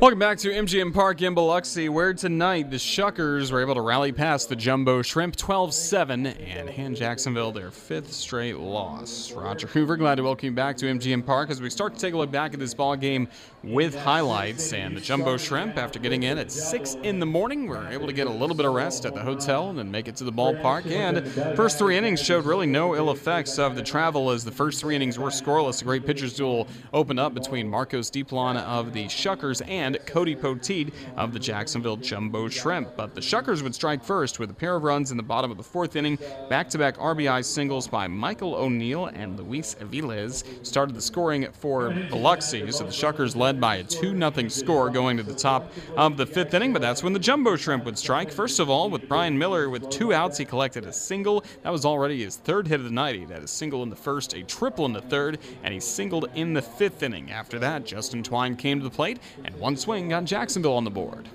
Welcome back to MGM Park in Biloxi, where tonight the Shuckers were able to rally past the Jumbo Shrimp 12 7 and hand Jacksonville their fifth straight loss. Roger Hoover, glad to welcome you back to MGM Park as we start to take a look back at this ball game with highlights. And the Jumbo Shrimp, after getting in at 6 in the morning, were able to get a little bit of rest at the hotel and then make it to the ballpark. And first three innings showed really no ill effects of the travel as the first three innings were scoreless. A great pitcher's duel opened up between Marcos Diplan of the Shuckers and Cody Poteet of the Jacksonville Jumbo Shrimp. But the Shuckers would strike first with a pair of runs in the bottom of the fourth inning. Back to back RBI singles by Michael O'Neill and Luis Aviles started the scoring for Biloxi. So the Shuckers led by a 2 0 score going to the top of the fifth inning. But that's when the Jumbo Shrimp would strike. First of all, with Brian Miller with two outs, he collected a single. That was already his third hit of the night. He had a single in the first, a triple in the third, and he singled in the fifth inning. After that, Justin Twine came to the plate, and one swing got Jacksonville on the board.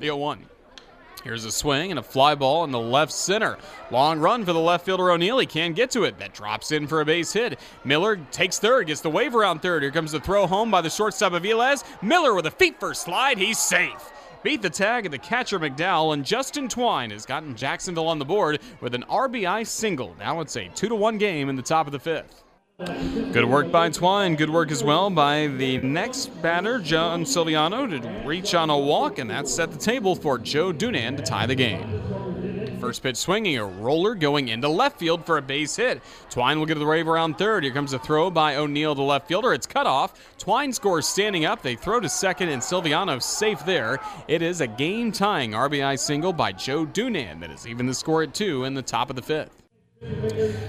The 0 1. Here's a swing and a fly ball in the left center. Long run for the left fielder O'Neill. He can't get to it. That drops in for a base hit. Miller takes third, gets the wave around third. Here comes the throw home by the shortstop Aviles. Miller with a feet first slide. He's safe. Beat the tag of the catcher McDowell, and Justin Twine has gotten Jacksonville on the board with an RBI single. Now it's a 2 to 1 game in the top of the fifth. Good work by Twine. Good work as well by the next batter, John Silviano, to reach on a walk, and that set the table for Joe Dunand to tie the game. First pitch swinging, a roller going into left field for a base hit. Twine will get the wave around third. Here comes a throw by O'Neill to left fielder. It's cut off. Twine scores standing up. They throw to second, and Silviano safe there. It is a game tying RBI single by Joe Dunand that is even the score at two in the top of the fifth.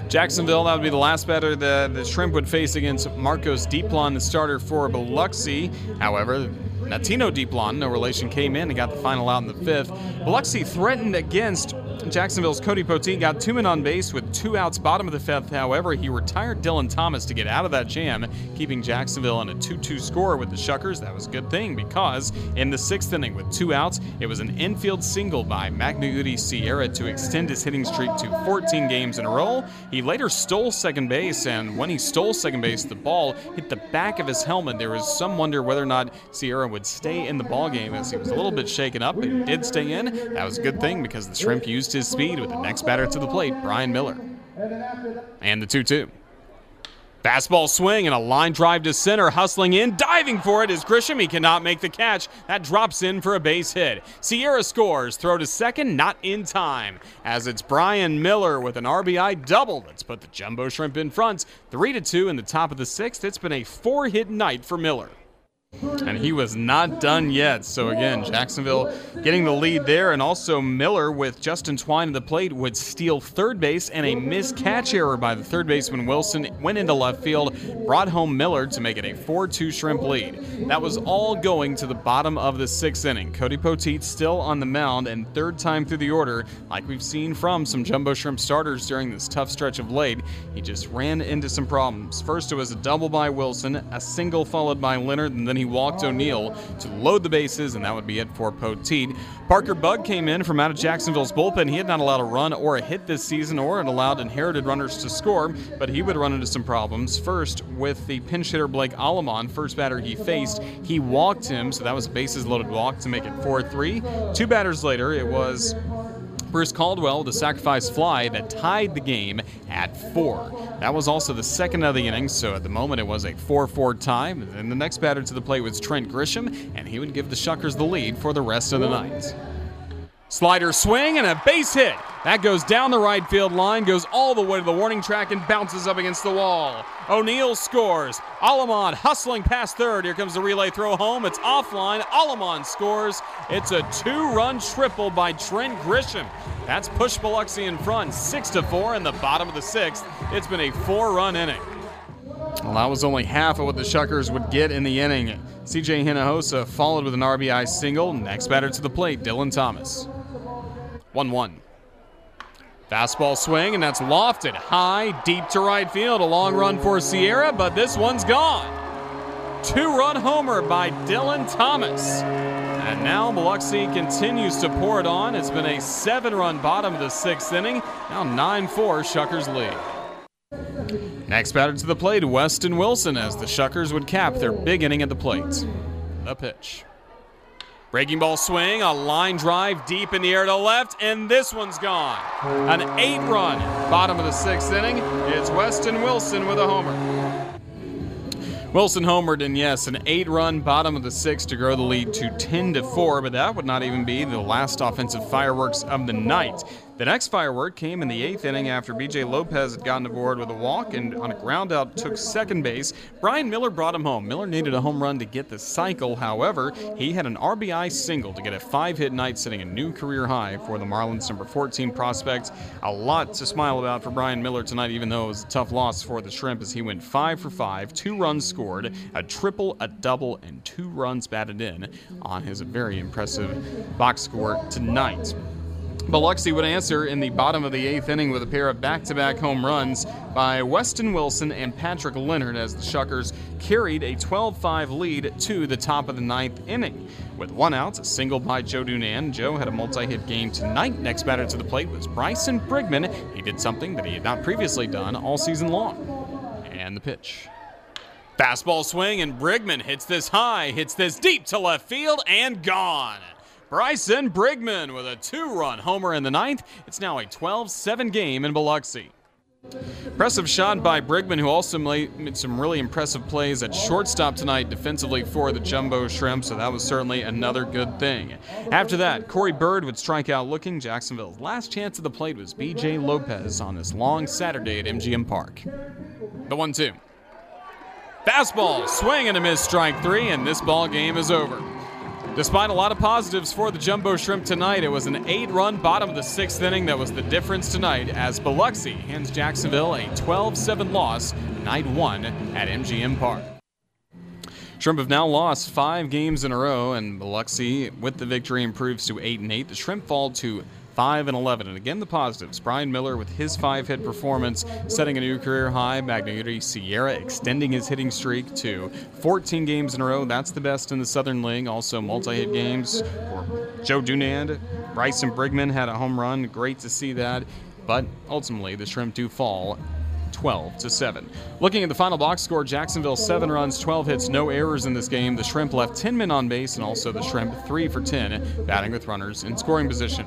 Jacksonville, that would be the last batter the, the Shrimp would face against Marcos Diplan, the starter for Biloxi. However, Nattino Diplan, no relation, came in and got the final out in the fifth. Biloxi threatened against Jacksonville's Cody Poteet got two men on base with two outs, bottom of the fifth. However, he retired Dylan Thomas to get out of that jam, keeping Jacksonville on a 2 2 score with the Shuckers. That was a good thing because in the sixth inning with two outs, it was an infield single by Magneuris Sierra to extend his hitting streak to 14 games in a row. He later stole second base, and when he stole second base, the ball hit the back of his helmet. There was some wonder whether or not Sierra would stay in the ball game as he was a little bit shaken up, but he did stay in. That was a good thing because the Shrimp used his speed with the next batter to the plate, Brian Miller. And the 2 2. Fastball swing and a line drive to center, hustling in, diving for it is Grisham. He cannot make the catch. That drops in for a base hit. Sierra scores, throw to second, not in time. As it's Brian Miller with an RBI double that's put the Jumbo Shrimp in front. 3 to 2 in the top of the sixth. It's been a four hit night for Miller. And he was not done yet. So again, Jacksonville getting the lead there, and also Miller with Justin Twine at the plate would steal third base and a missed catch error by the third baseman Wilson went into left field, brought home Miller to make it a 4-2 Shrimp lead. That was all going to the bottom of the sixth inning. Cody Poteet still on the mound, and third time through the order, like we've seen from some Jumbo Shrimp starters during this tough stretch of late, he just ran into some problems. First, it was a double by Wilson, a single followed by Leonard, and then he walked O'Neill to load the bases, and that would be it for Poteet. Parker Bugg came in from out of Jacksonville's bullpen. He had not allowed a run or a hit this season or had allowed inherited runners to score, but he would run into some problems. First, with the pinch hitter Blake Allemand, first batter he faced, he walked him, so that was a bases loaded walk to make it 4 3. Two batters later, it was Bruce Caldwell with a sacrifice fly that tied the game at four. That was also the second of the innings, so at the moment it was a 4 4 tie. And the next batter to the plate was Trent Grisham, and he would give the Shuckers the lead for the rest of the night. Slider swing and a base hit. That goes down the right field line, goes all the way to the warning track, and bounces up against the wall. O'Neill scores. Allemand hustling past third. Here comes the relay throw home. It's offline. Allemand scores. It's a two-run triple by Trent Grisham. That's push Biloxi in front, six to four in the bottom of the sixth. It's been a four-run inning. Well, that was only half of what the Shuckers would get in the inning. CJ Hinojosa followed with an RBI single. Next batter to the plate, Dylan Thomas. 1 1. Fastball swing, and that's lofted high, deep to right field. A long run for Sierra, but this one's gone. Two run homer by Dylan Thomas. And now Biloxi continues to pour it on. It's been a seven run bottom of the sixth inning. Now 9 4, Shuckers lead. Next batter to the plate, Weston Wilson, as the Shuckers would cap their big inning at the plate. The pitch. Breaking ball swing, a line drive deep in the air to left, and this one's gone. An eight run, bottom of the sixth inning. It's Weston Wilson with a homer. Wilson homered, and yes, an eight-run bottom of the sixth to grow the lead to 10 to 4, but that would not even be the last offensive fireworks of the night. The next firework came in the eighth inning after B.J. Lopez had gotten aboard with a walk and on a ground out took second base. Brian Miller brought him home. Miller needed a home run to get the cycle. However, he had an RBI single to get a five-hit night, setting a new career high for the Marlins number 14 prospect. A lot to smile about for Brian Miller tonight, even though it was a tough loss for the Shrimp as he went five for five, two runs scored, a triple, a double, and two runs batted in on his very impressive box score tonight. Biloxi would answer in the bottom of the eighth inning with a pair of back to back home runs by Weston Wilson and Patrick Leonard as the Shuckers carried a 12 5 lead to the top of the ninth inning. With one out, a single by Joe Dunand. Joe had a multi hit game tonight. Next batter to the plate was Bryson Brigman. He did something that he had not previously done all season long. And the pitch. Fastball swing, and Brigman hits this high, hits this deep to left field, and gone. Bryson Brigman with a two run homer in the ninth. It's now a 12 7 game in Biloxi. Impressive shot by Brigman, who also made some really impressive plays at shortstop tonight defensively for the Jumbo Shrimp, so that was certainly another good thing. After that, Corey Bird would strike out looking. Jacksonville's last chance at the plate was B.J. Lopez on this long Saturday at MGM Park. The 1 2. Fastball, swing and a miss, strike three, and this ball game is over. Despite a lot of positives for the Jumbo Shrimp tonight, it was an eight run bottom of the sixth inning that was the difference tonight as Biloxi hands Jacksonville a 12 7 loss, night one at MGM Park. Shrimp have now lost five games in a row, and Biloxi, with the victory, improves to 8 and 8. The Shrimp fall to 5 and 11. And again, the positives. Brian Miller with his five hit performance, setting a new career high. Magneuris Sierra extending his hitting streak to 14 games in a row. That's the best in the Southern League. Also, multi hit games for Joe Dunand. Bryson Brigman had a home run. Great to see that. But ultimately, the Shrimp do fall 12 to 7. Looking at the final box score, Jacksonville 7 runs, 12 hits, no errors in this game. The Shrimp left 10 men on base, and also the Shrimp 3 for 10, batting with runners in scoring position.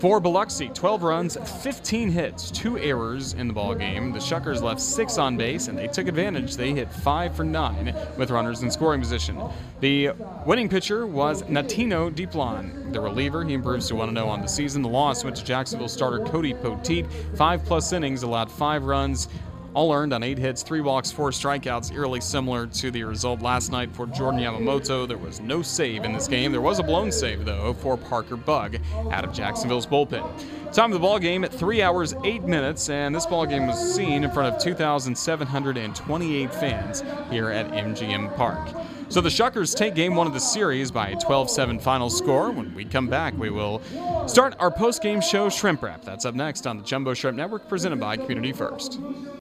For Biloxi, 12 runs, 15 hits, 2 errors in the ball game. The Shuckers left 6 on base, and they took advantage. They hit 5 for 9 with runners in scoring position. The winning pitcher was Nattino Diplan. The reliever, he improves to 1 0 on the season. The loss went to Jacksonville starter Cody Poteet. Five plus innings allowed five runs, all earned on eight hits, three walks, four strikeouts, eerily similar to the result last night for Jordan Yamamoto. There was no save in this game. There was a blown save, though, for Parker Bugg out of Jacksonville's bullpen. Time of the ball game at three hours, eight minutes, and this ball game was seen in front of 2,728 fans here at MGM Park. So the Shuckers take game one of the series by a 12 7 final score. When we come back, we will start our post game show Shrimp Wrap. That's up next on the Jumbo Shrimp Network, presented by Community First.